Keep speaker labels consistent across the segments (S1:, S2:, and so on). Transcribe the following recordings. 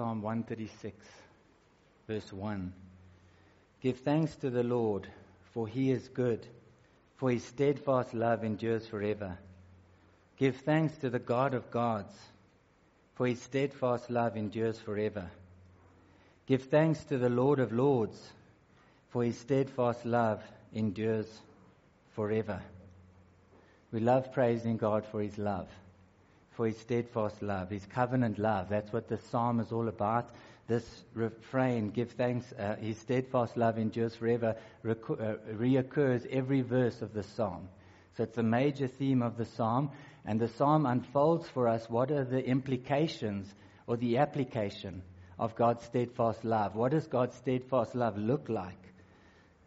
S1: Psalm 136, verse 1. Give thanks to the Lord, for he is good, for his steadfast love endures forever. Give thanks to the God of gods, for his steadfast love endures forever. Give thanks to the Lord of lords, for his steadfast love endures forever. We love praising God for his love for his steadfast love, his covenant love. That's what the psalm is all about. This refrain, give thanks, uh, his steadfast love endures forever, recu- uh, reoccurs every verse of the psalm. So it's a major theme of the psalm, and the psalm unfolds for us what are the implications or the application of God's steadfast love. What does God's steadfast love look like?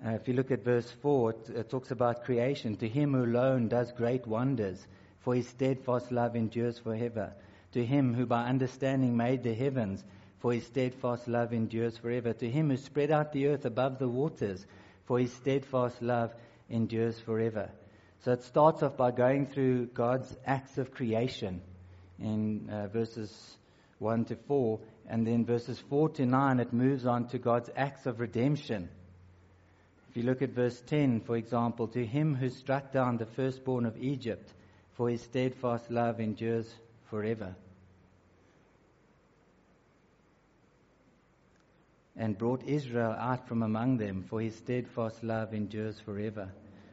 S1: Uh, if you look at verse 4, it, it talks about creation. To him who alone does great wonders for his steadfast love endures forever. To him who by understanding made the heavens, for his steadfast love endures forever. To him who spread out the earth above the waters, for his steadfast love endures forever. So it starts off by going through God's acts of creation in uh, verses 1 to 4, and then verses 4 to 9 it moves on to God's acts of redemption. If you look at verse 10, for example, to him who struck down the firstborn of Egypt, for his steadfast love endures forever. And brought Israel out from among them, for his steadfast love endures forever.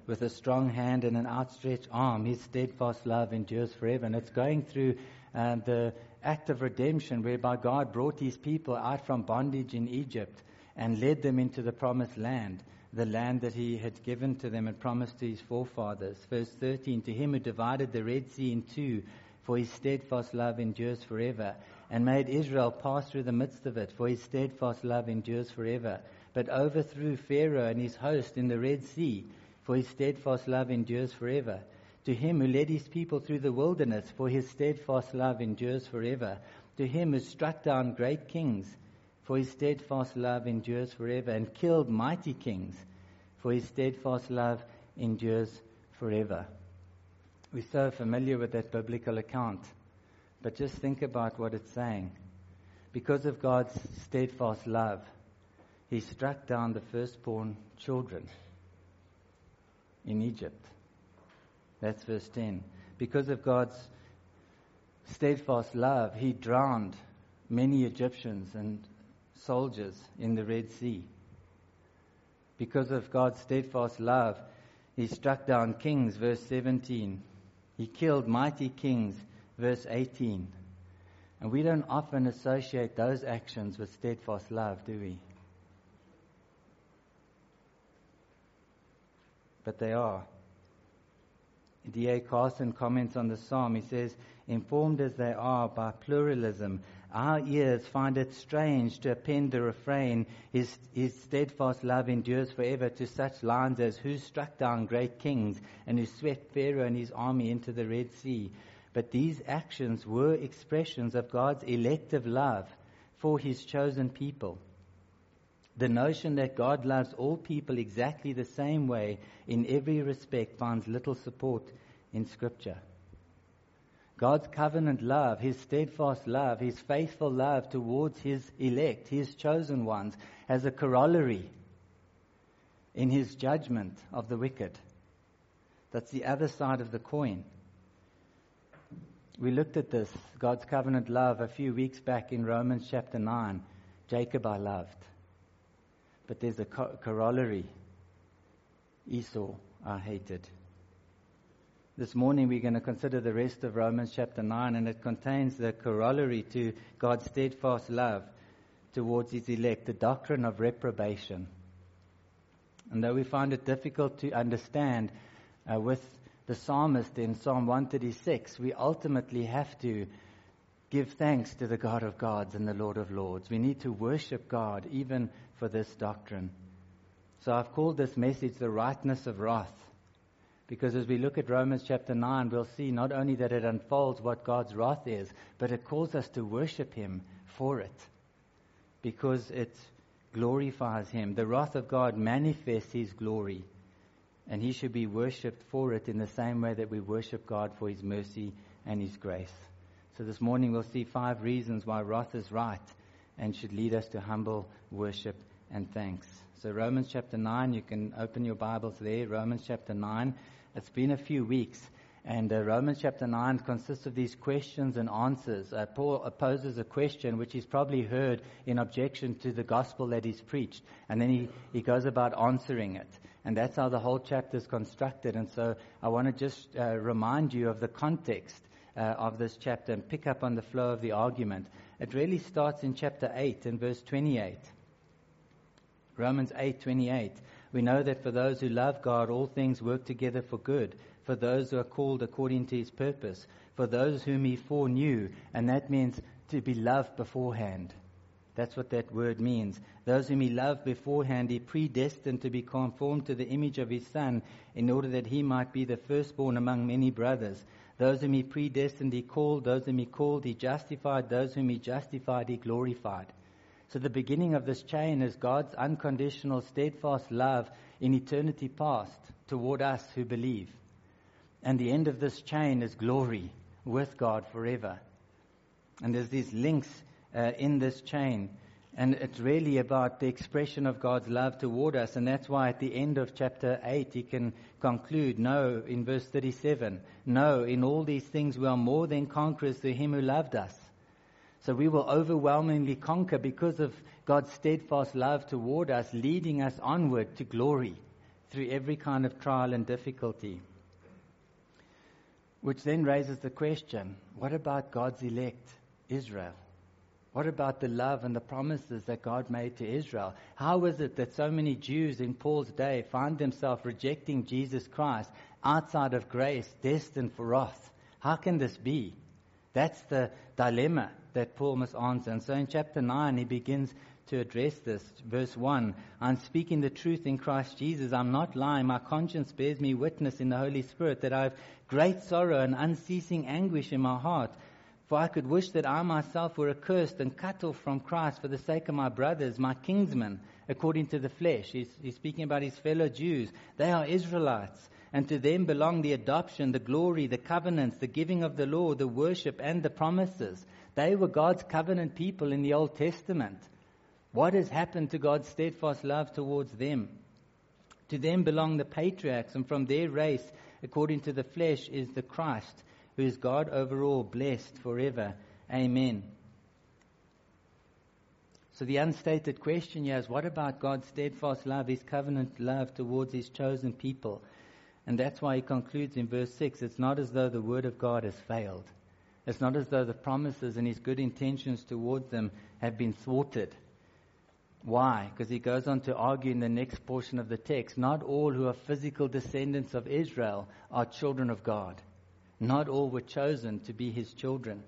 S1: With a strong hand and an outstretched arm, his steadfast love endures forever. And it's going through uh, the act of redemption whereby God brought his people out from bondage in Egypt and led them into the promised land the land that he had given to them and promised to his forefathers. Verse 13, to him who divided the Red Sea in two, for his steadfast love endures forever, and made Israel pass through the midst of it, for his steadfast love endures forever, but overthrew Pharaoh and his host in the Red Sea, for his steadfast love endures forever. To him who led his people through the wilderness, for his steadfast love endures forever. To him who struck down great kings, for his steadfast love endures forever, and killed mighty kings, for his steadfast love endures forever. We're so familiar with that biblical account, but just think about what it's saying. Because of God's steadfast love, he struck down the firstborn children in Egypt. That's verse 10. Because of God's steadfast love, he drowned many Egyptians and soldiers in the Red Sea. Because of God's steadfast love, he struck down kings, verse 17. He killed mighty kings, verse 18. And we don't often associate those actions with steadfast love, do we? But they are. D.A. Carson comments on the psalm. He says, Informed as they are by pluralism our ears find it strange to append the refrain, his, his steadfast love endures forever to such lines as, Who struck down great kings and who swept Pharaoh and his army into the Red Sea? But these actions were expressions of God's elective love for his chosen people. The notion that God loves all people exactly the same way in every respect finds little support in Scripture. God's covenant love, His steadfast love, His faithful love towards His elect, His chosen ones, as a corollary in His judgment of the wicked. That's the other side of the coin. We looked at this, God's covenant love, a few weeks back in Romans chapter 9. Jacob I loved. But there's a corollary. Esau I hated. This morning we're going to consider the rest of Romans chapter 9, and it contains the corollary to God's steadfast love towards his elect, the doctrine of reprobation. And though we find it difficult to understand uh, with the psalmist in Psalm 136, we ultimately have to give thanks to the God of gods and the Lord of lords. We need to worship God even for this doctrine. So I've called this message the rightness of wrath. Because as we look at Romans chapter 9, we'll see not only that it unfolds what God's wrath is, but it calls us to worship Him for it. Because it glorifies Him. The wrath of God manifests His glory. And He should be worshipped for it in the same way that we worship God for His mercy and His grace. So this morning we'll see five reasons why wrath is right and should lead us to humble worship and thanks. So, Romans chapter 9, you can open your Bibles there. Romans chapter 9. It's been a few weeks, and uh, Romans chapter 9 consists of these questions and answers. Uh, Paul poses a question which he's probably heard in objection to the gospel that he's preached, and then he, he goes about answering it. And that's how the whole chapter is constructed. And so I want to just uh, remind you of the context uh, of this chapter and pick up on the flow of the argument. It really starts in chapter 8 and verse 28. Romans 8:28. We know that for those who love God, all things work together for good, for those who are called according to his purpose, for those whom he foreknew, and that means to be loved beforehand. That's what that word means. Those whom he loved beforehand, he predestined to be conformed to the image of his Son, in order that he might be the firstborn among many brothers. Those whom he predestined, he called. Those whom he called, he justified. Those whom he justified, he glorified. So the beginning of this chain is God's unconditional, steadfast love in eternity past toward us who believe. And the end of this chain is glory with God forever. And there's these links uh, in this chain. And it's really about the expression of God's love toward us. And that's why at the end of chapter 8, he can conclude, No, in verse 37, no, in all these things we are more than conquerors through him who loved us. So we will overwhelmingly conquer because of God's steadfast love toward us, leading us onward to glory through every kind of trial and difficulty. Which then raises the question what about God's elect, Israel? What about the love and the promises that God made to Israel? How is it that so many Jews in Paul's day find themselves rejecting Jesus Christ outside of grace, destined for wrath? How can this be? That's the dilemma that Paul must answer. And so in chapter 9, he begins to address this. Verse 1 I'm speaking the truth in Christ Jesus. I'm not lying. My conscience bears me witness in the Holy Spirit that I have great sorrow and unceasing anguish in my heart. For I could wish that I myself were accursed and cut off from Christ for the sake of my brothers, my kinsmen, according to the flesh. He's, he's speaking about his fellow Jews. They are Israelites and to them belong the adoption, the glory, the covenants, the giving of the law, the worship, and the promises. They were God's covenant people in the Old Testament. What has happened to God's steadfast love towards them? To them belong the patriarchs, and from their race, according to the flesh, is the Christ, who is God over all, blessed forever. Amen. So the unstated question here is what about God's steadfast love, his covenant love towards his chosen people? And that's why he concludes in verse 6 it's not as though the word of God has failed. It's not as though the promises and his good intentions towards them have been thwarted. Why? Because he goes on to argue in the next portion of the text not all who are physical descendants of Israel are children of God. Not all were chosen to be his children.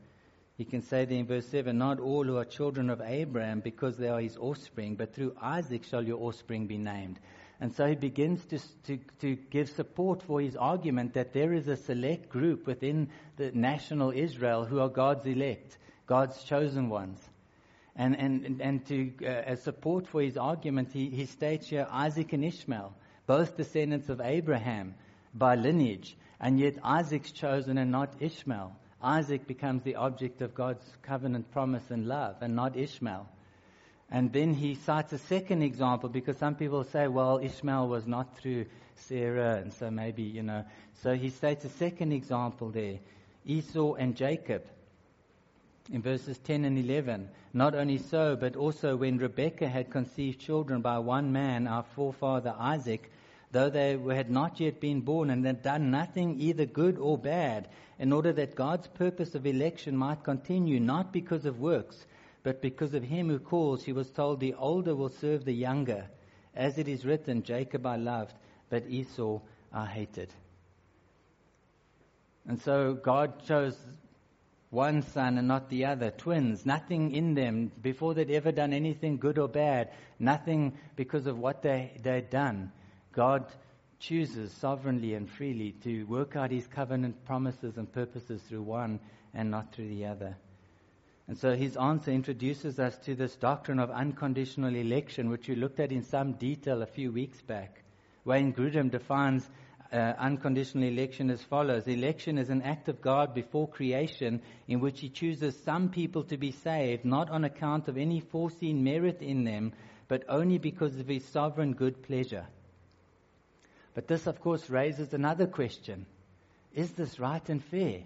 S1: He can say there in verse 7 Not all who are children of Abraham because they are his offspring, but through Isaac shall your offspring be named. And so he begins to, to, to, give support for his argument that there is a select group within the national Israel who are God's elect, God's chosen ones. And, and, and to, uh, as support for his argument, he, he states here Isaac and Ishmael, both descendants of Abraham by lineage, and yet Isaac's chosen and not Ishmael. Isaac becomes the object of God's covenant promise and love, and not Ishmael. And then he cites a second example because some people say, well, Ishmael was not through Sarah, and so maybe, you know. So he states a second example there Esau and Jacob in verses 10 and 11. Not only so, but also when Rebekah had conceived children by one man, our forefather Isaac, though they had not yet been born and had done nothing either good or bad, in order that God's purpose of election might continue, not because of works, but because of him who calls, he was told, The older will serve the younger. As it is written, Jacob I loved, but Esau I hated. And so God chose one son and not the other, twins, nothing in them before they'd ever done anything good or bad, nothing because of what they, they'd done. God chooses sovereignly and freely to work out his covenant promises and purposes through one and not through the other. And so his answer introduces us to this doctrine of unconditional election, which we looked at in some detail a few weeks back. Wayne Grudem defines uh, unconditional election as follows. Election is an act of God before creation in which He chooses some people to be saved, not on account of any foreseen merit in them, but only because of His sovereign good pleasure. But this, of course, raises another question. Is this right and fair?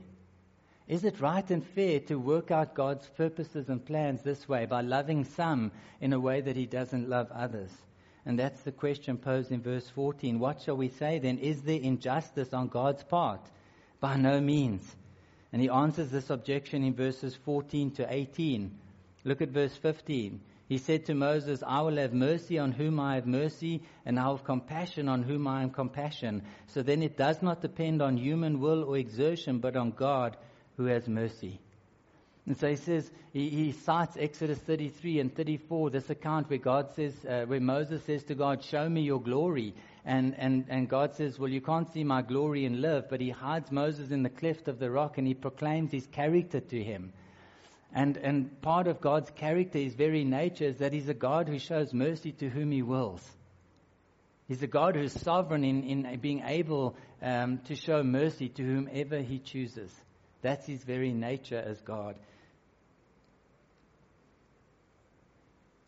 S1: Is it right and fair to work out God's purposes and plans this way by loving some in a way that He doesn't love others? And that's the question posed in verse 14. What shall we say then? Is there injustice on God's part? By no means. And he answers this objection in verses 14 to 18. Look at verse 15. He said to Moses, I will have mercy on whom I have mercy, and I will have compassion on whom I have compassion. So then it does not depend on human will or exertion, but on God who has mercy. And so he says, he, he, cites Exodus 33 and 34, this account where God says, uh, where Moses says to God, show me your glory. And, and, and God says, well, you can't see my glory and live. But he hides Moses in the cleft of the rock and he proclaims his character to him. And, and part of God's character, his very nature, is that he's a God who shows mercy to whom he wills. He's a God who's sovereign in, in being able um, to show mercy to whomever he chooses. That's his very nature as God.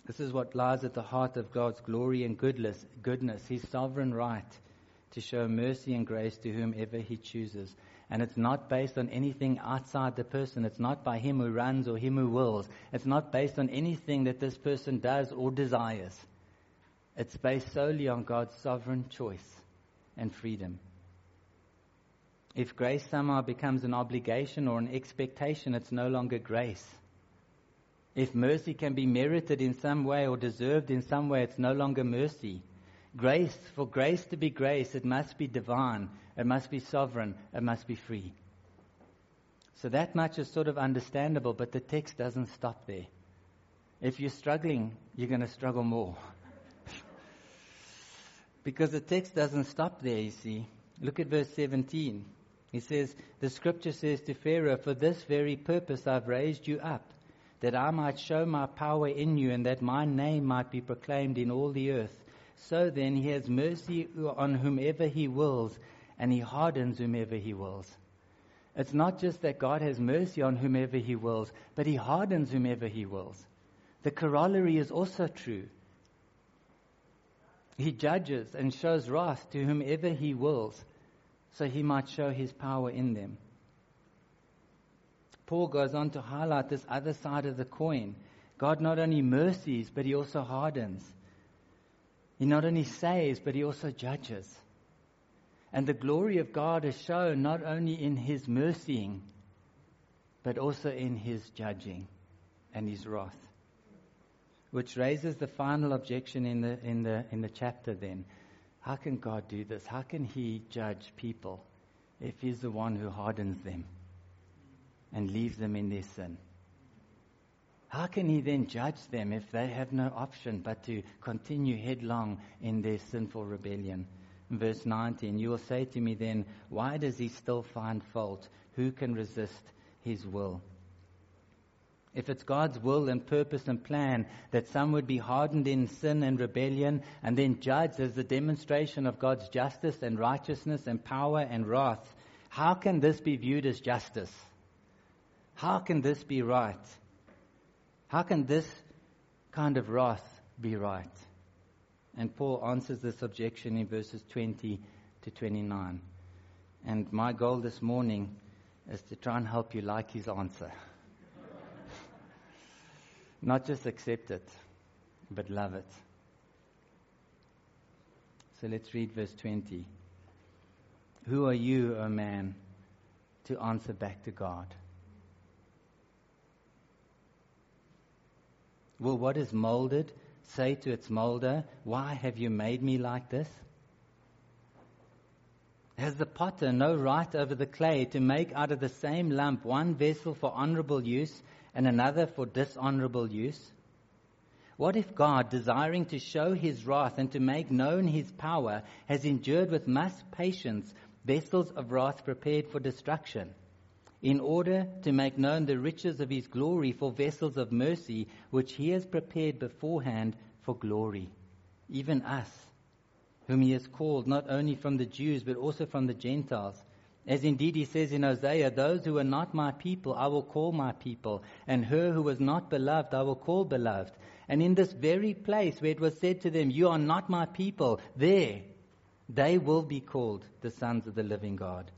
S1: This is what lies at the heart of God's glory and goodness, goodness, His sovereign right to show mercy and grace to whomever He chooses. And it's not based on anything outside the person. It's not by him who runs or him who wills. It's not based on anything that this person does or desires. It's based solely on God's sovereign choice and freedom. If grace somehow becomes an obligation or an expectation, it's no longer grace. If mercy can be merited in some way or deserved in some way, it's no longer mercy. Grace, for grace to be grace, it must be divine, it must be sovereign, it must be free. So that much is sort of understandable, but the text doesn't stop there. If you're struggling, you're going to struggle more. because the text doesn't stop there, you see. Look at verse 17. He says, The scripture says to Pharaoh, For this very purpose I've raised you up that I might show my power in you and that my name might be proclaimed in all the earth. So then he has mercy on whomever he wills and he hardens whomever he wills. It's not just that God has mercy on whomever he wills, but he hardens whomever he wills. The corollary is also true. He judges and shows wrath to whomever he wills, so he might show his power in them. Paul goes on to highlight this other side of the coin. God not only mercies, but he also hardens. He not only saves, but he also judges. And the glory of God is shown not only in his mercying, but also in his judging and his wrath. Which raises the final objection in the, in the, in the chapter then. How can God do this? How can he judge people if he's the one who hardens them? and leaves them in their sin. How can he then judge them if they have no option but to continue headlong in their sinful rebellion? verse 19, you will say to me then, why does he still find fault? Who can resist his will? If it's God's will and purpose and plan that some would be hardened in sin and rebellion and then judged as the demonstration of God's justice and righteousness and power and wrath, how can this be viewed as justice? How can this be right? How can this kind of wrath be right? And Paul answers this objection in verses 20 to 29. And my goal this morning is to try and help you like his answer. Not just accept it, but love it. So let's read verse 20. Who are you, O man, to answer back to God? Will what is molded say to its molder, Why have you made me like this? Has the potter no right over the clay to make out of the same lump one vessel for honorable use and another for dishonorable use? What if God, desiring to show his wrath and to make known his power, has endured with much patience vessels of wrath prepared for destruction? in order to make known the riches of his glory for vessels of mercy, which he has prepared beforehand for glory, even us, whom he has called, not only from the Jews, but also from the Gentiles. As indeed he says in Hosea, Those who are not my people, I will call my people, and her who was not beloved, I will call beloved. And in this very place where it was said to them, You are not my people, there they will be called the sons of the living God.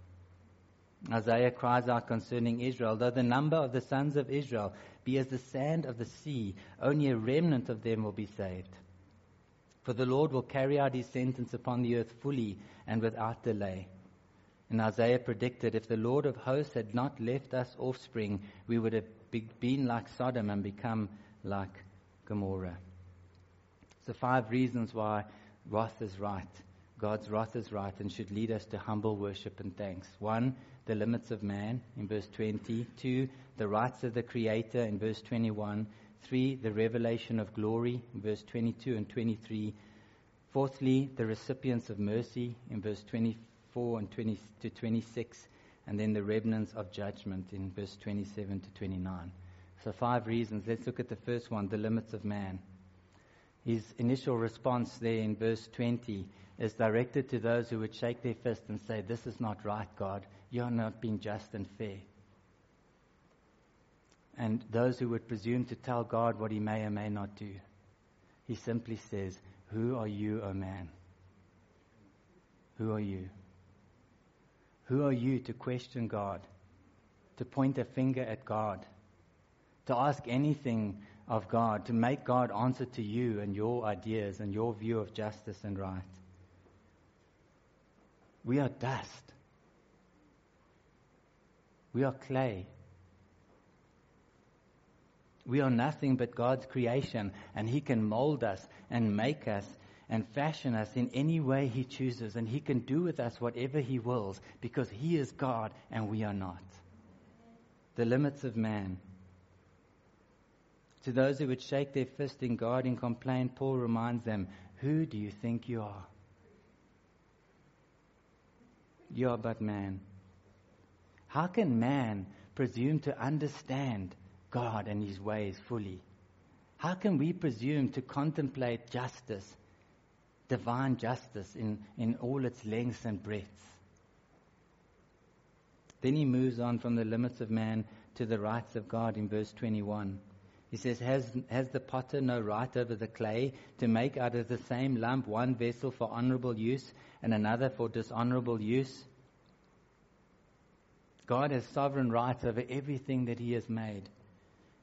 S1: Isaiah cries out concerning Israel, though the number of the sons of Israel be as the sand of the sea, only a remnant of them will be saved. For the Lord will carry out his sentence upon the earth fully and without delay. And Isaiah predicted, if the Lord of hosts had not left us offspring, we would have been like Sodom and become like Gomorrah. So, five reasons why wrath is right. God's wrath is right and should lead us to humble worship and thanks. One, the limits of man in verse 20. Two, the rights of the Creator in verse 21. Three, the revelation of glory in verse 22 and 23. Fourthly, the recipients of mercy in verse 24 and 20 to 26. And then the remnants of judgment in verse 27 to 29. So, five reasons. Let's look at the first one the limits of man. His initial response there in verse 20 is directed to those who would shake their fist and say, This is not right, God. You're not being just and fair. And those who would presume to tell God what he may or may not do. He simply says, Who are you, O man? Who are you? Who are you to question God, to point a finger at God, to ask anything of God, to make God answer to you and your ideas and your view of justice and right? We are dust. We are clay. We are nothing but God's creation, and He can mold us and make us and fashion us in any way He chooses, and He can do with us whatever He wills because He is God and we are not. The limits of man. To those who would shake their fist in God and complain, Paul reminds them, Who do you think you are? You are but man. How can man presume to understand God and his ways fully? How can we presume to contemplate justice, divine justice, in, in all its lengths and breadths? Then he moves on from the limits of man to the rights of God in verse 21. He says, has, has the potter no right over the clay to make out of the same lump one vessel for honorable use and another for dishonorable use? God has sovereign rights over everything that He has made,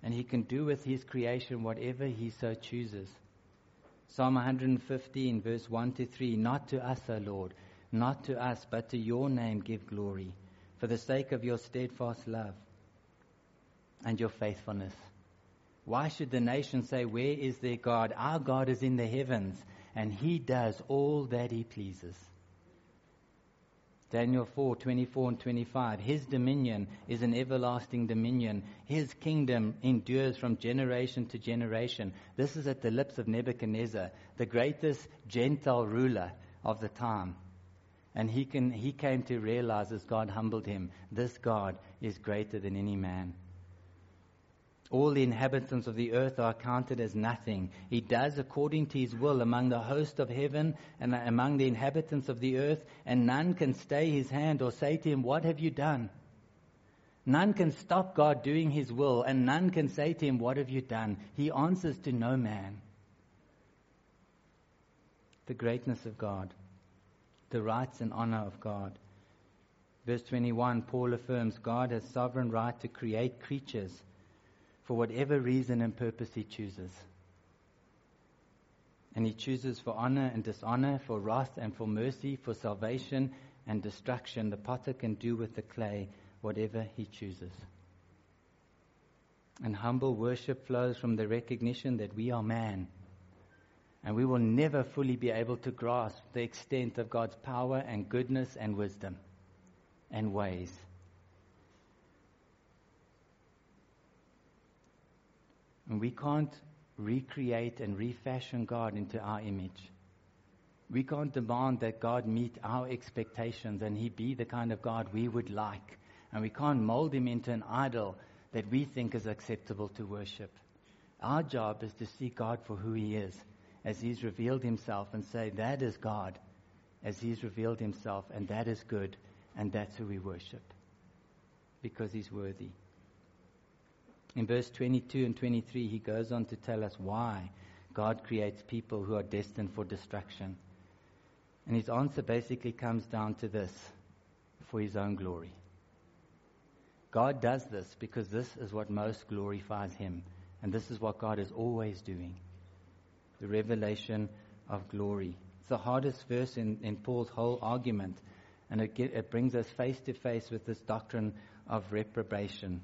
S1: and He can do with His creation whatever He so chooses. Psalm 115, verse 1 to 3 Not to us, O Lord, not to us, but to your name give glory, for the sake of your steadfast love and your faithfulness. Why should the nations say, Where is their God? Our God is in the heavens, and he does all that he pleases. Daniel 4, 24 and 25. His dominion is an everlasting dominion. His kingdom endures from generation to generation. This is at the lips of Nebuchadnezzar, the greatest Gentile ruler of the time. And he, can, he came to realize as God humbled him, this God is greater than any man. All the inhabitants of the earth are counted as nothing. He does according to his will among the host of heaven and among the inhabitants of the earth, and none can stay his hand or say to him, What have you done? None can stop God doing his will, and none can say to him, What have you done? He answers to no man. The greatness of God, the rights and honor of God. Verse 21, Paul affirms God has sovereign right to create creatures for whatever reason and purpose he chooses. And he chooses for honor and dishonor, for wrath and for mercy, for salvation and destruction. The potter can do with the clay whatever he chooses. And humble worship flows from the recognition that we are man. And we will never fully be able to grasp the extent of God's power and goodness and wisdom and ways. And we can't recreate and refashion God into our image. We can't demand that God meet our expectations and He be the kind of God we would like. And we can't mold Him into an idol that we think is acceptable to worship. Our job is to see God for who He is, as He's revealed Himself, and say, That is God, as He's revealed Himself, and that is good, and that's who we worship because He's worthy. In verse 22 and 23, He goes on to tell us why God creates people who are destined for destruction. And His answer basically comes down to this for His own glory. God does this because this is what most glorifies Him. And this is what God is always doing the revelation of glory. It's the hardest verse in, in Paul's whole argument, and it, get, it brings us face to face with this doctrine of reprobation.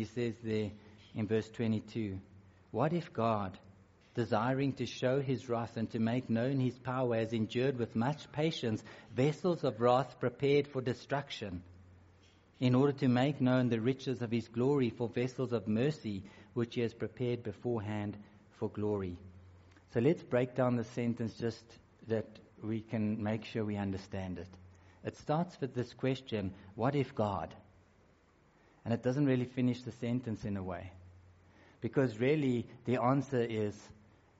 S1: He says there in verse 22 What if God, desiring to show his wrath and to make known his power, has endured with much patience vessels of wrath prepared for destruction? in order to make known the riches of his glory for vessels of mercy, which he has prepared beforehand for glory. So let's break down the sentence just that we can make sure we understand it. It starts with this question what if God? And it doesn't really finish the sentence in a way. Because really, the answer is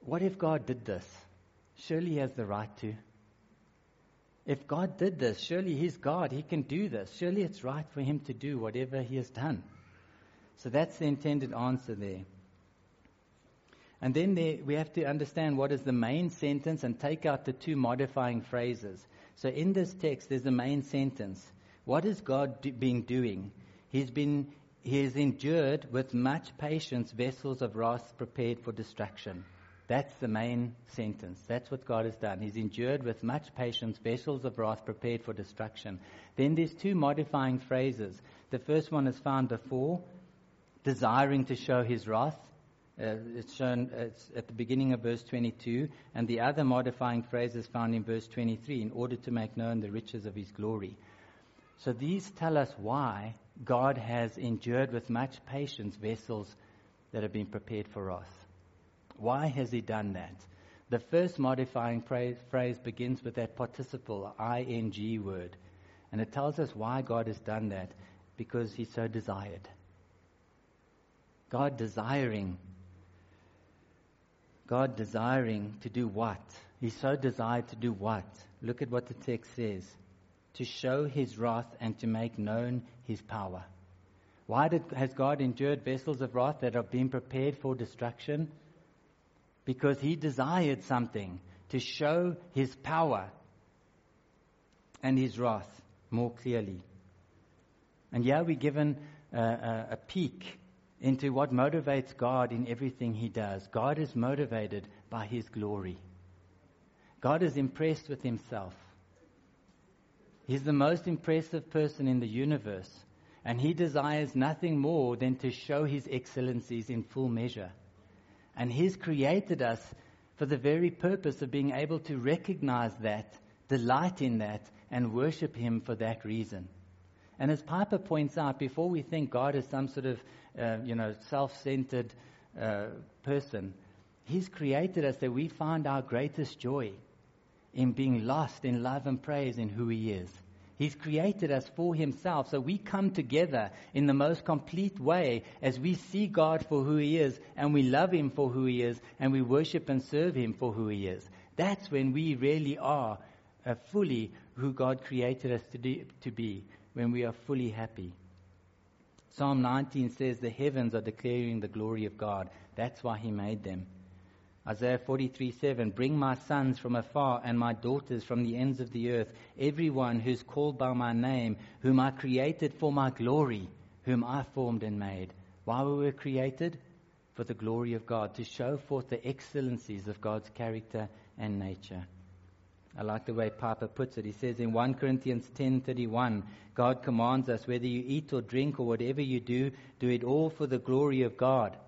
S1: what if God did this? Surely he has the right to. If God did this, surely He's God. He can do this. Surely it's right for Him to do whatever He has done. So that's the intended answer there. And then there, we have to understand what is the main sentence and take out the two modifying phrases. So in this text, there's a main sentence. What has God do, been doing? He's been, he has endured with much patience vessels of wrath prepared for destruction. That's the main sentence. That's what God has done. He's endured with much patience vessels of wrath prepared for destruction. Then there's two modifying phrases. The first one is found before, desiring to show his wrath. Uh, it's shown it's at the beginning of verse 22, and the other modifying phrase is found in verse 23, in order to make known the riches of his glory. So these tell us why God has endured with much patience vessels that have been prepared for wrath. Why has he done that? The first modifying phrase begins with that participle, ing word. And it tells us why God has done that. Because he so desired. God desiring. God desiring to do what? He so desired to do what? Look at what the text says. To show his wrath and to make known his power. Why did, has God endured vessels of wrath that have been prepared for destruction? because he desired something to show his power and his wrath more clearly. And here we're given a, a, a peek into what motivates God in everything he does. God is motivated by his glory. God is impressed with himself. He's the most impressive person in the universe, and he desires nothing more than to show his excellencies in full measure. And He's created us for the very purpose of being able to recognize that, delight in that, and worship Him for that reason. And as Piper points out, before we think God is some sort of, uh, you know, self-centered uh, person, He's created us that we find our greatest joy in being lost in love and praise in who He is. He's created us for Himself. So we come together in the most complete way as we see God for who He is and we love Him for who He is and we worship and serve Him for who He is. That's when we really are uh, fully who God created us to, do, to be, when we are fully happy. Psalm 19 says the heavens are declaring the glory of God. That's why He made them. Isaiah 43 7 Bring my sons from afar and my daughters from the ends of the earth, everyone who's called by my name, whom I created for my glory, whom I formed and made. Why were we created? For the glory of God, to show forth the excellencies of God's character and nature. I like the way Piper puts it. He says in 1 Corinthians 10:31, God commands us whether you eat or drink or whatever you do, do it all for the glory of God.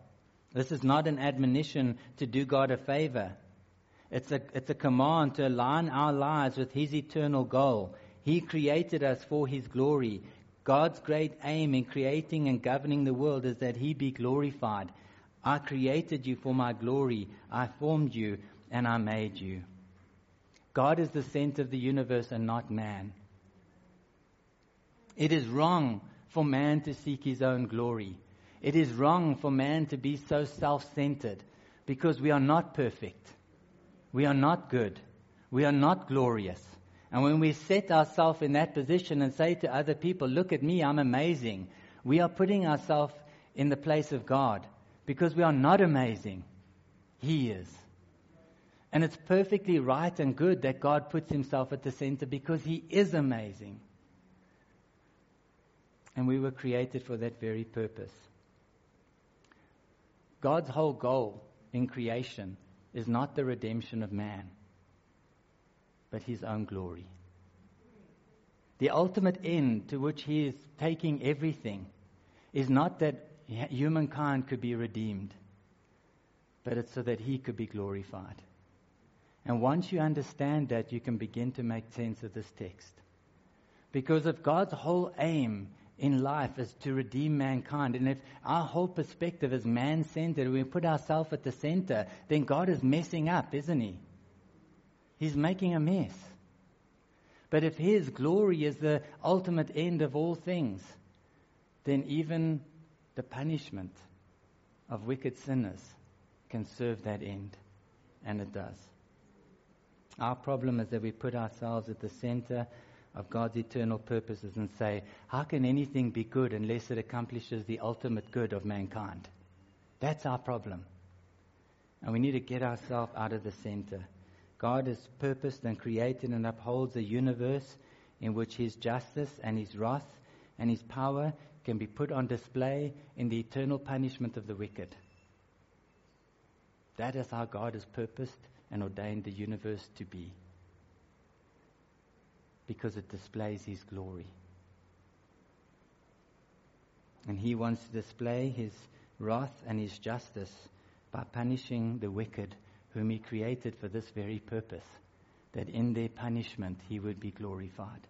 S1: This is not an admonition to do God a favor. It's a, it's a command to align our lives with His eternal goal. He created us for His glory. God's great aim in creating and governing the world is that He be glorified. I created you for my glory. I formed you and I made you. God is the center of the universe and not man. It is wrong for man to seek his own glory. It is wrong for man to be so self centered because we are not perfect. We are not good. We are not glorious. And when we set ourselves in that position and say to other people, look at me, I'm amazing, we are putting ourselves in the place of God because we are not amazing. He is. And it's perfectly right and good that God puts himself at the center because he is amazing. And we were created for that very purpose. God's whole goal in creation is not the redemption of man, but his own glory. The ultimate end to which he is taking everything is not that humankind could be redeemed, but it's so that he could be glorified. And once you understand that, you can begin to make sense of this text. Because if God's whole aim in life is to redeem mankind, and if our whole perspective is man centered, we put ourselves at the center, then God is messing up, isn't He? He's making a mess. But if His glory is the ultimate end of all things, then even the punishment of wicked sinners can serve that end. And it does. Our problem is that we put ourselves at the center of God's eternal purposes and say, how can anything be good unless it accomplishes the ultimate good of mankind? That's our problem. And we need to get ourselves out of the center. God has purposed and created and upholds a universe in which His justice and His wrath and His power can be put on display in the eternal punishment of the wicked. That is how God has purposed and ordained the universe to be. Because it displays His glory. And He wants to display His wrath and His justice by punishing the wicked whom He created for this very purpose, that in their punishment He would be glorified.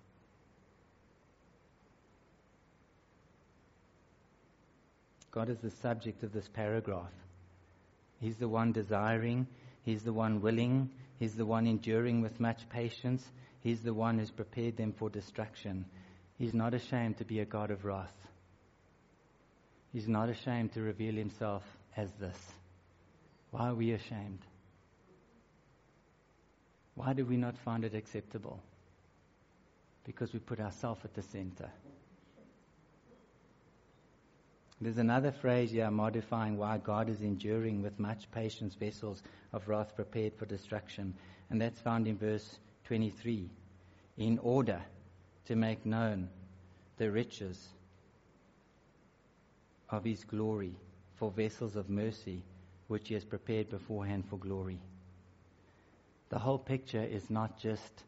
S1: God is the subject of this paragraph. He's the one desiring, He's the one willing, He's the one enduring with much patience, He's the one who's prepared them for destruction. He's not ashamed to be a God of wrath. He's not ashamed to reveal Himself as this. Why are we ashamed? Why do we not find it acceptable? Because we put ourselves at the center. There's another phrase here modifying why God is enduring with much patience vessels of wrath prepared for destruction, and that's found in verse 23. In order to make known the riches of his glory for vessels of mercy, which he has prepared beforehand for glory. The whole picture is not just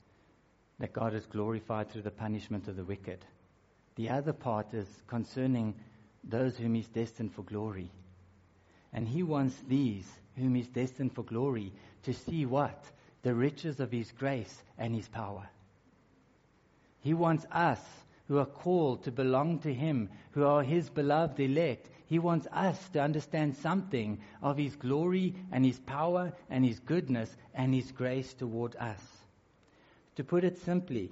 S1: that God is glorified through the punishment of the wicked. The other part is concerning those whom He's destined for glory. And He wants these whom He's destined for glory to see what? The riches of His grace and His power. He wants us who are called to belong to Him, who are His beloved elect. He wants us to understand something of His glory and His power and His goodness and His grace toward us. To put it simply,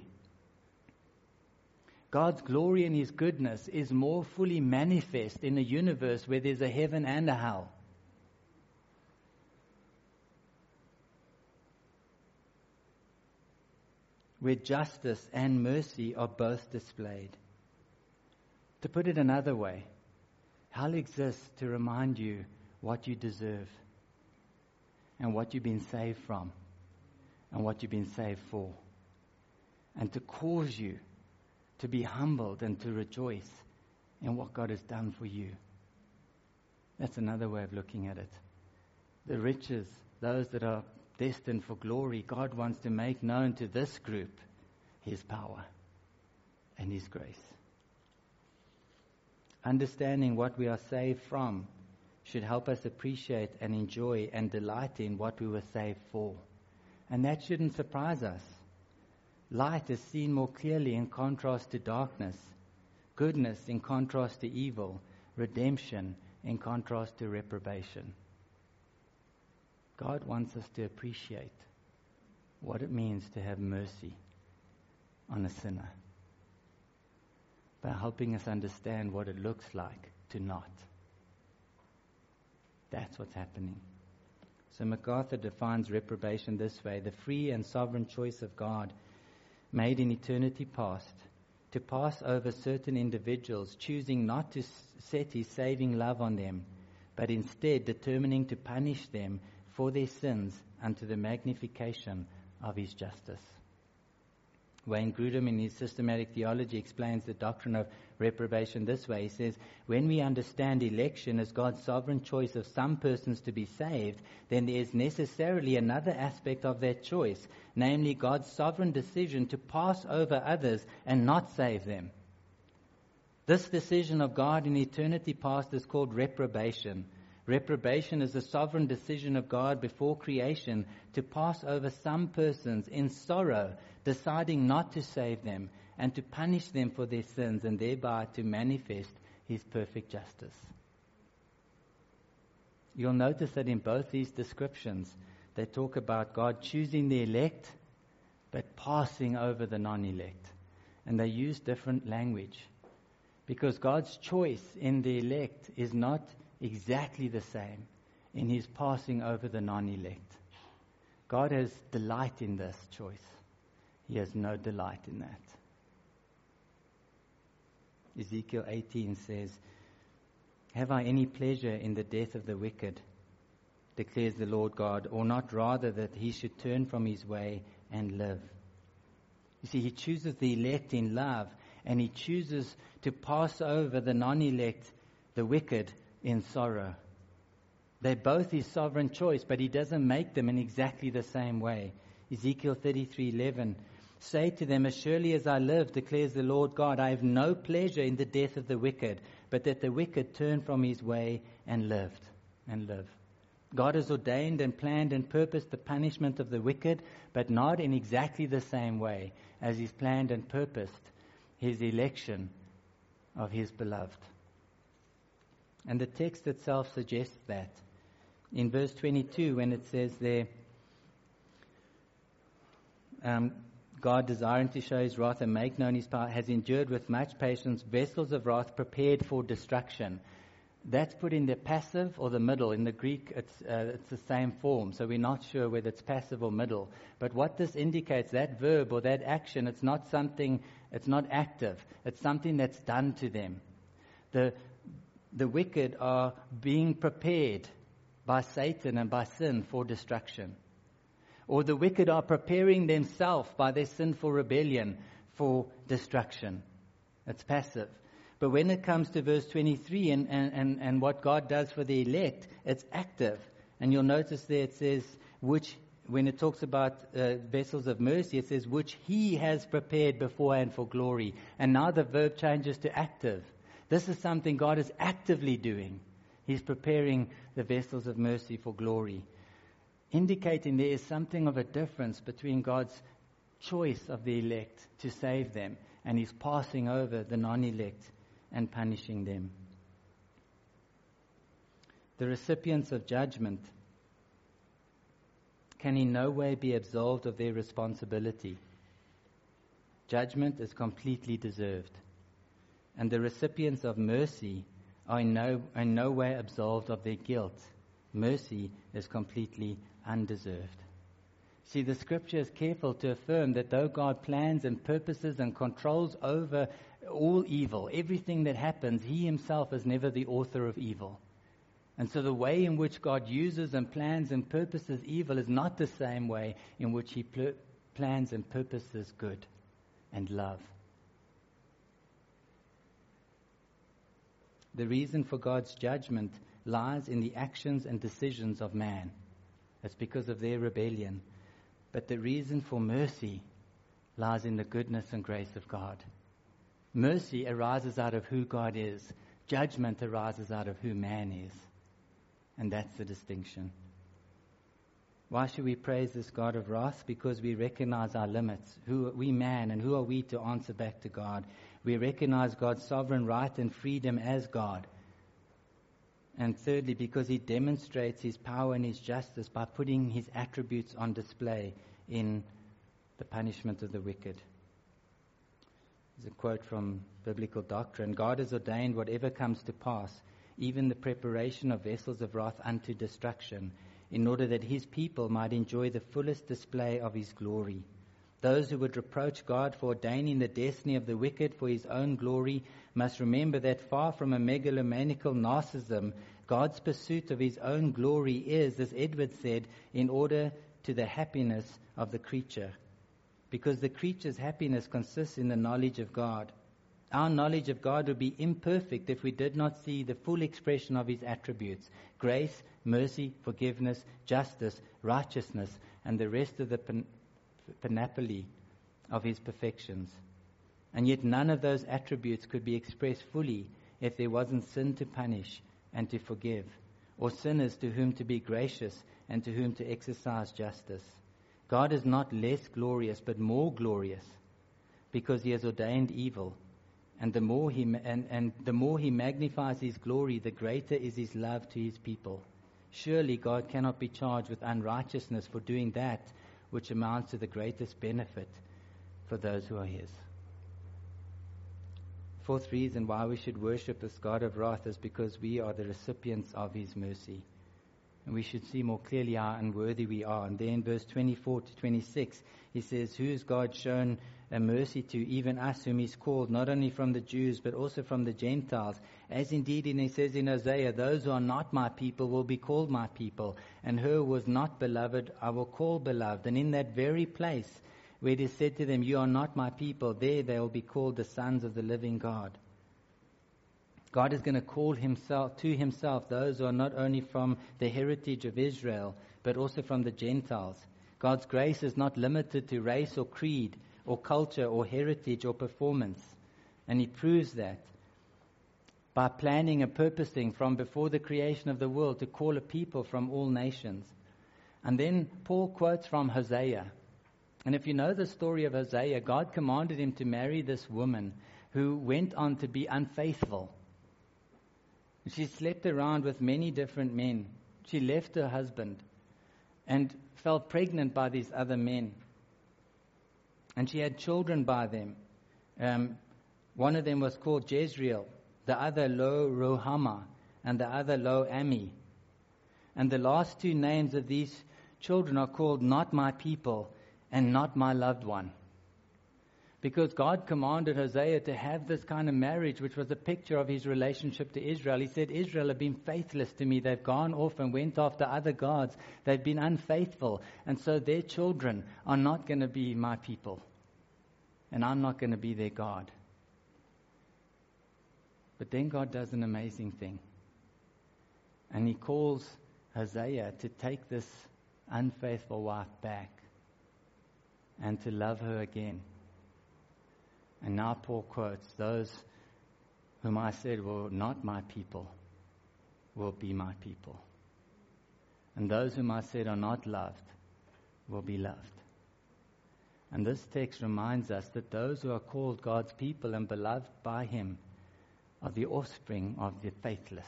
S1: God's glory and His goodness is more fully manifest in a universe where there's a heaven and a hell. Where justice and mercy are both displayed. To put it another way, hell exists to remind you what you deserve and what you've been saved from and what you've been saved for, and to cause you to be humbled and to rejoice in what God has done for you. That's another way of looking at it. The riches, those that are destined for glory, God wants to make known to this group His power and His grace. Understanding what we are saved from should help us appreciate and enjoy and delight in what we were saved for. And that shouldn't surprise us. Light is seen more clearly in contrast to darkness, goodness in contrast to evil, redemption in contrast to reprobation. God wants us to appreciate what it means to have mercy on a sinner by helping us understand what it looks like to not. That's what's happening. So MacArthur defines reprobation this way the free and sovereign choice of God made in eternity past to pass over certain individuals, choosing not to set his saving love on them, but instead determining to punish them for their sins unto the magnification of his justice. Wayne Grudem, in his systematic theology, explains the doctrine of reprobation this way. He says, When we understand election as God's sovereign choice of some persons to be saved, then there is necessarily another aspect of that choice, namely God's sovereign decision to pass over others and not save them. This decision of God in eternity past is called reprobation. Reprobation is the sovereign decision of God before creation to pass over some persons in sorrow, deciding not to save them and to punish them for their sins and thereby to manifest his perfect justice. You'll notice that in both these descriptions, they talk about God choosing the elect but passing over the non elect. And they use different language because God's choice in the elect is not exactly the same in his passing over the non elect. God has delight in this choice, he has no delight in that. Ezekiel 18 says, Have I any pleasure in the death of the wicked? declares the Lord God, or not rather that he should turn from his way and live? You see, he chooses the elect in love, and he chooses to pass over the non elect, the wicked, in sorrow. They're both his sovereign choice, but he doesn't make them in exactly the same way. Ezekiel 33:11 Say to them, As surely as I live, declares the Lord God, I have no pleasure in the death of the wicked, but that the wicked turn from his way and lived and live. God has ordained and planned and purposed the punishment of the wicked, but not in exactly the same way as he's planned and purposed his election of his beloved. And the text itself suggests that. In verse 22, when it says there, um, God, desiring to show his wrath and make known his power, has endured with much patience vessels of wrath prepared for destruction. That's put in the passive or the middle. In the Greek, it's, uh, it's the same form, so we're not sure whether it's passive or middle. But what this indicates, that verb or that action, it's not something, it's not active. It's something that's done to them. The, the wicked are being prepared by Satan and by sin for destruction. Or the wicked are preparing themselves by their sinful rebellion for destruction. It's passive. But when it comes to verse 23 and, and, and, and what God does for the elect, it's active. And you'll notice there it says, which, when it talks about uh, vessels of mercy, it says, which he has prepared beforehand for glory. And now the verb changes to active. This is something God is actively doing. He's preparing the vessels of mercy for glory, indicating there is something of a difference between God's choice of the elect to save them and He's passing over the non elect and punishing them. The recipients of judgment can in no way be absolved of their responsibility. Judgment is completely deserved and the recipients of mercy are in no, in no way absolved of their guilt. Mercy is completely undeserved. See, the scripture is careful to affirm that though God plans and purposes and controls over all evil, everything that happens, He Himself is never the author of evil. And so the way in which God uses and plans and purposes evil is not the same way in which He pl- plans and purposes good and love. The reason for God's judgment lies in the actions and decisions of man. It's because of their rebellion. But the reason for mercy lies in the goodness and grace of God. Mercy arises out of who God is. Judgment arises out of who man is. And that's the distinction. Why should we praise this God of wrath? Because we recognize our limits. Who are we man and who are we to answer back to God? We recognize God's sovereign right and freedom as God. And thirdly, because he demonstrates his power and his justice by putting his attributes on display in the punishment of the wicked. There's a quote from biblical doctrine God has ordained whatever comes to pass, even the preparation of vessels of wrath unto destruction, in order that his people might enjoy the fullest display of his glory. Those who would reproach God for ordaining the destiny of the wicked for his own glory must remember that far from a megalomaniacal narcissism, God's pursuit of his own glory is, as Edward said, in order to the happiness of the creature. Because the creature's happiness consists in the knowledge of God. Our knowledge of God would be imperfect if we did not see the full expression of his attributes grace, mercy, forgiveness, justice, righteousness, and the rest of the panoply of his perfections. And yet none of those attributes could be expressed fully if there wasn't sin to punish and to forgive, or sinners to whom to be gracious and to whom to exercise justice. God is not less glorious, but more glorious, because he has ordained evil. And the more he, and, and the more he magnifies his glory, the greater is his love to his people. Surely God cannot be charged with unrighteousness for doing that which amounts to the greatest benefit for those who are His. Fourth reason why we should worship this God of wrath is because we are the recipients of His mercy. And we should see more clearly how unworthy we are. And then verse 24 to 26, he says, Who has God shown a mercy to, even us whom he's called, not only from the Jews, but also from the Gentiles? As indeed he says in Hosea, Those who are not my people will be called my people, and her who was not beloved I will call beloved. And in that very place where it is said to them, You are not my people, there they will be called the sons of the living God. God is going to call himself to himself those who are not only from the heritage of Israel, but also from the Gentiles. God's grace is not limited to race or creed or culture or heritage or performance. And he proves that by planning and purposing from before the creation of the world to call a people from all nations. And then Paul quotes from Hosea. And if you know the story of Hosea, God commanded him to marry this woman who went on to be unfaithful she slept around with many different men. She left her husband and fell pregnant by these other men. And she had children by them. Um, one of them was called Jezreel, the other Lo Rohama, and the other Lo Ami. And the last two names of these children are called Not My People and Not My Loved One because God commanded Hosea to have this kind of marriage, which was a picture of his relationship to Israel. He said, Israel have been faithless to me. They've gone off and went after other gods. They've been unfaithful. And so their children are not going to be my people. And I'm not going to be their God. But then God does an amazing thing. And he calls Hosea to take this unfaithful wife back and to love her again. And now Paul quotes, Those whom I said were not my people will be my people. And those whom I said are not loved will be loved. And this text reminds us that those who are called God's people and beloved by Him are the offspring of the faithless.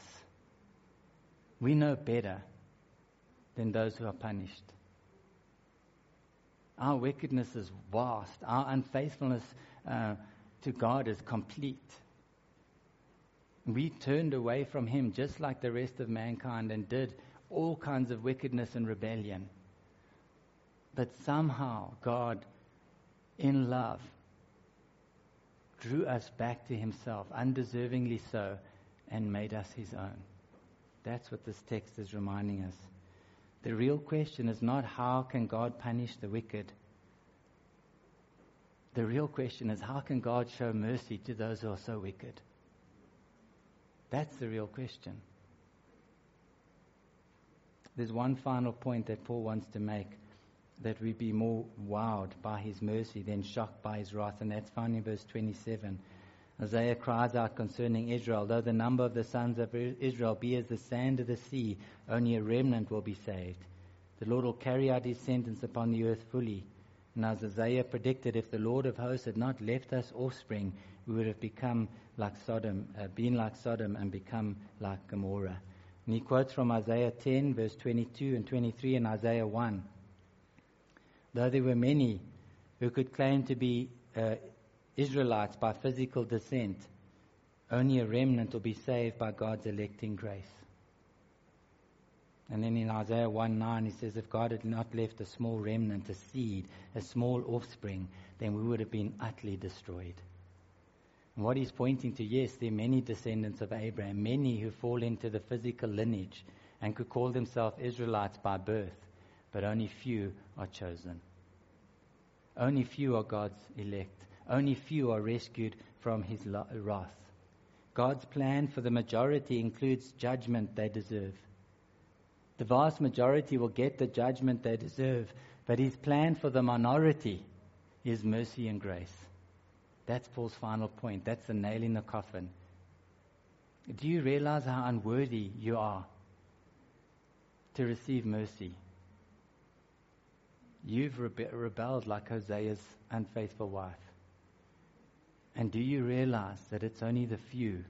S1: We know better than those who are punished. Our wickedness is vast. Our unfaithfulness uh, to God is complete. We turned away from Him just like the rest of mankind and did all kinds of wickedness and rebellion. But somehow God, in love, drew us back to Himself, undeservingly so, and made us His own. That's what this text is reminding us. The real question is not how can God punish the wicked? The real question is how can God show mercy to those who are so wicked? That's the real question. There's one final point that Paul wants to make that we be more wowed by his mercy than shocked by his wrath, and that's found in verse 27. Isaiah cries out concerning Israel, though the number of the sons of Israel be as the sand of the sea, only a remnant will be saved. The Lord will carry out his sentence upon the earth fully. And as Isaiah predicted, if the Lord of hosts had not left us offspring, we would have become like Sodom, uh, been like Sodom and become like Gomorrah. And he quotes from Isaiah 10, verse 22 and 23, and Isaiah 1. Though there were many who could claim to be uh, Israelites by physical descent, only a remnant will be saved by God's electing grace. And then in Isaiah 1 9, he says, If God had not left a small remnant, a seed, a small offspring, then we would have been utterly destroyed. And what he's pointing to, yes, there are many descendants of Abraham, many who fall into the physical lineage and could call themselves Israelites by birth, but only few are chosen. Only few are God's elect. Only few are rescued from his wrath. God's plan for the majority includes judgment they deserve. The vast majority will get the judgment they deserve, but his plan for the minority is mercy and grace. That's Paul's final point. That's the nail in the coffin. Do you realize how unworthy you are to receive mercy? You've rebe- rebelled like Hosea's unfaithful wife. And do you realize that it's only the few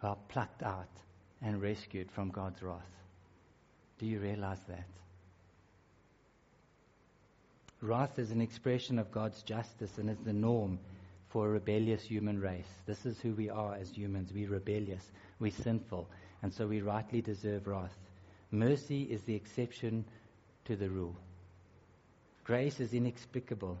S1: who are plucked out and rescued from God's wrath? Do you realize that? Wrath is an expression of God's justice and is the norm for a rebellious human race. This is who we are as humans. We're rebellious, we're sinful, and so we rightly deserve wrath. Mercy is the exception to the rule. Grace is inexplicable,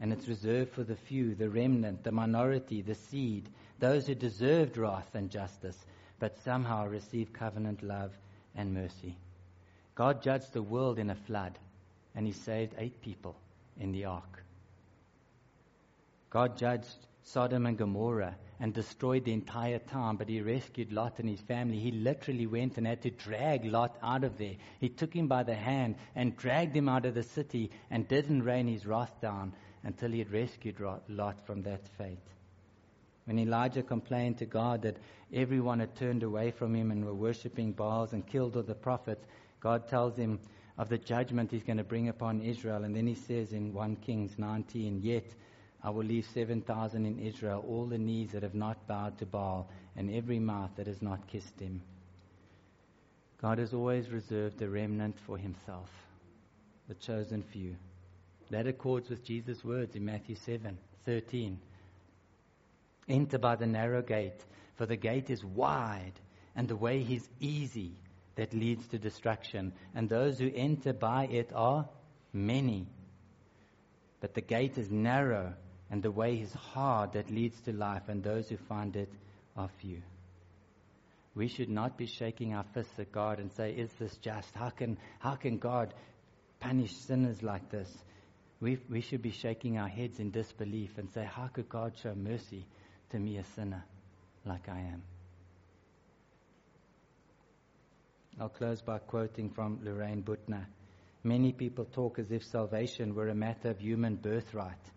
S1: and it's reserved for the few, the remnant, the minority, the seed, those who deserved wrath and justice, but somehow received covenant love and mercy. God judged the world in a flood, and he saved eight people in the ark. God judged Sodom and Gomorrah and destroyed the entire town, but he rescued Lot and his family. He literally went and had to drag Lot out of there. He took him by the hand and dragged him out of the city and didn't rain his wrath down until he had rescued Lot from that fate. When Elijah complained to God that everyone had turned away from him and were worshipping Baals and killed all the prophets, God tells him of the judgment he's going to bring upon Israel. And then he says in 1 Kings 19, Yet I will leave 7,000 in Israel, all the knees that have not bowed to Baal, and every mouth that has not kissed him. God has always reserved a remnant for himself, the chosen few. That accords with Jesus' words in Matthew 7 13. Enter by the narrow gate, for the gate is wide, and the way is easy that leads to destruction, and those who enter by it are many. But the gate is narrow and the way is hard that leads to life, and those who find it are few. We should not be shaking our fists at God and say, Is this just? How can, how can God punish sinners like this? We, we should be shaking our heads in disbelief and say, How could God show mercy to me, a sinner like I am? I'll close by quoting from Loraine Boettner. Many people talk as if salvation were a matter of human birthright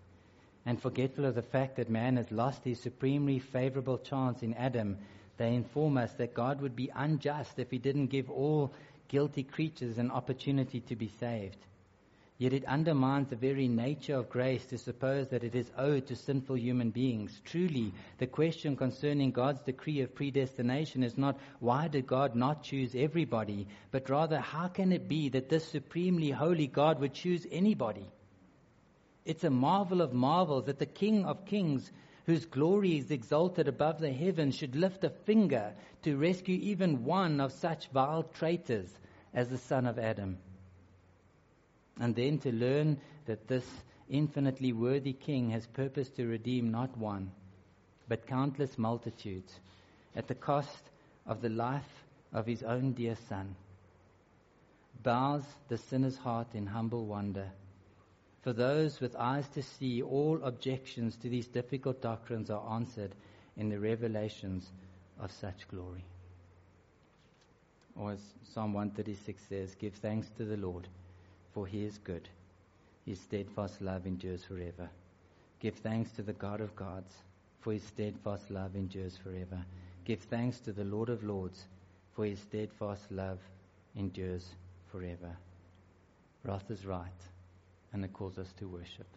S1: and forgetful of the fact that man has lost his supremely favorable chance in Adam, they inform us that God would be unjust if he didn't give all guilty creatures an opportunity to be saved. Yet it undermines the very nature of grace to suppose that it is owed to sinful human beings. Truly, the question concerning God's decree of predestination is not why did God not choose everybody, but rather how can it be that this supremely holy God would choose anybody? It's a marvel of marvels that the King of Kings, whose glory is exalted above the heavens, should lift a finger to rescue even one of such vile traitors as the son of Adam. And then to learn that this infinitely worthy King has purpose to redeem not one, but countless multitudes at the cost of the life of his own dear Son, bows the sinner's heart in humble wonder for those with eyes to see, all objections to these difficult doctrines are answered in the revelations of such glory. Or as Psalm 136 says, Give thanks to the Lord, for he is good. His steadfast love endures forever. Give thanks to the God of gods, for his steadfast love endures forever. Give thanks to the Lord of lords, for his steadfast love endures forever. Wrath is right and it calls us to worship.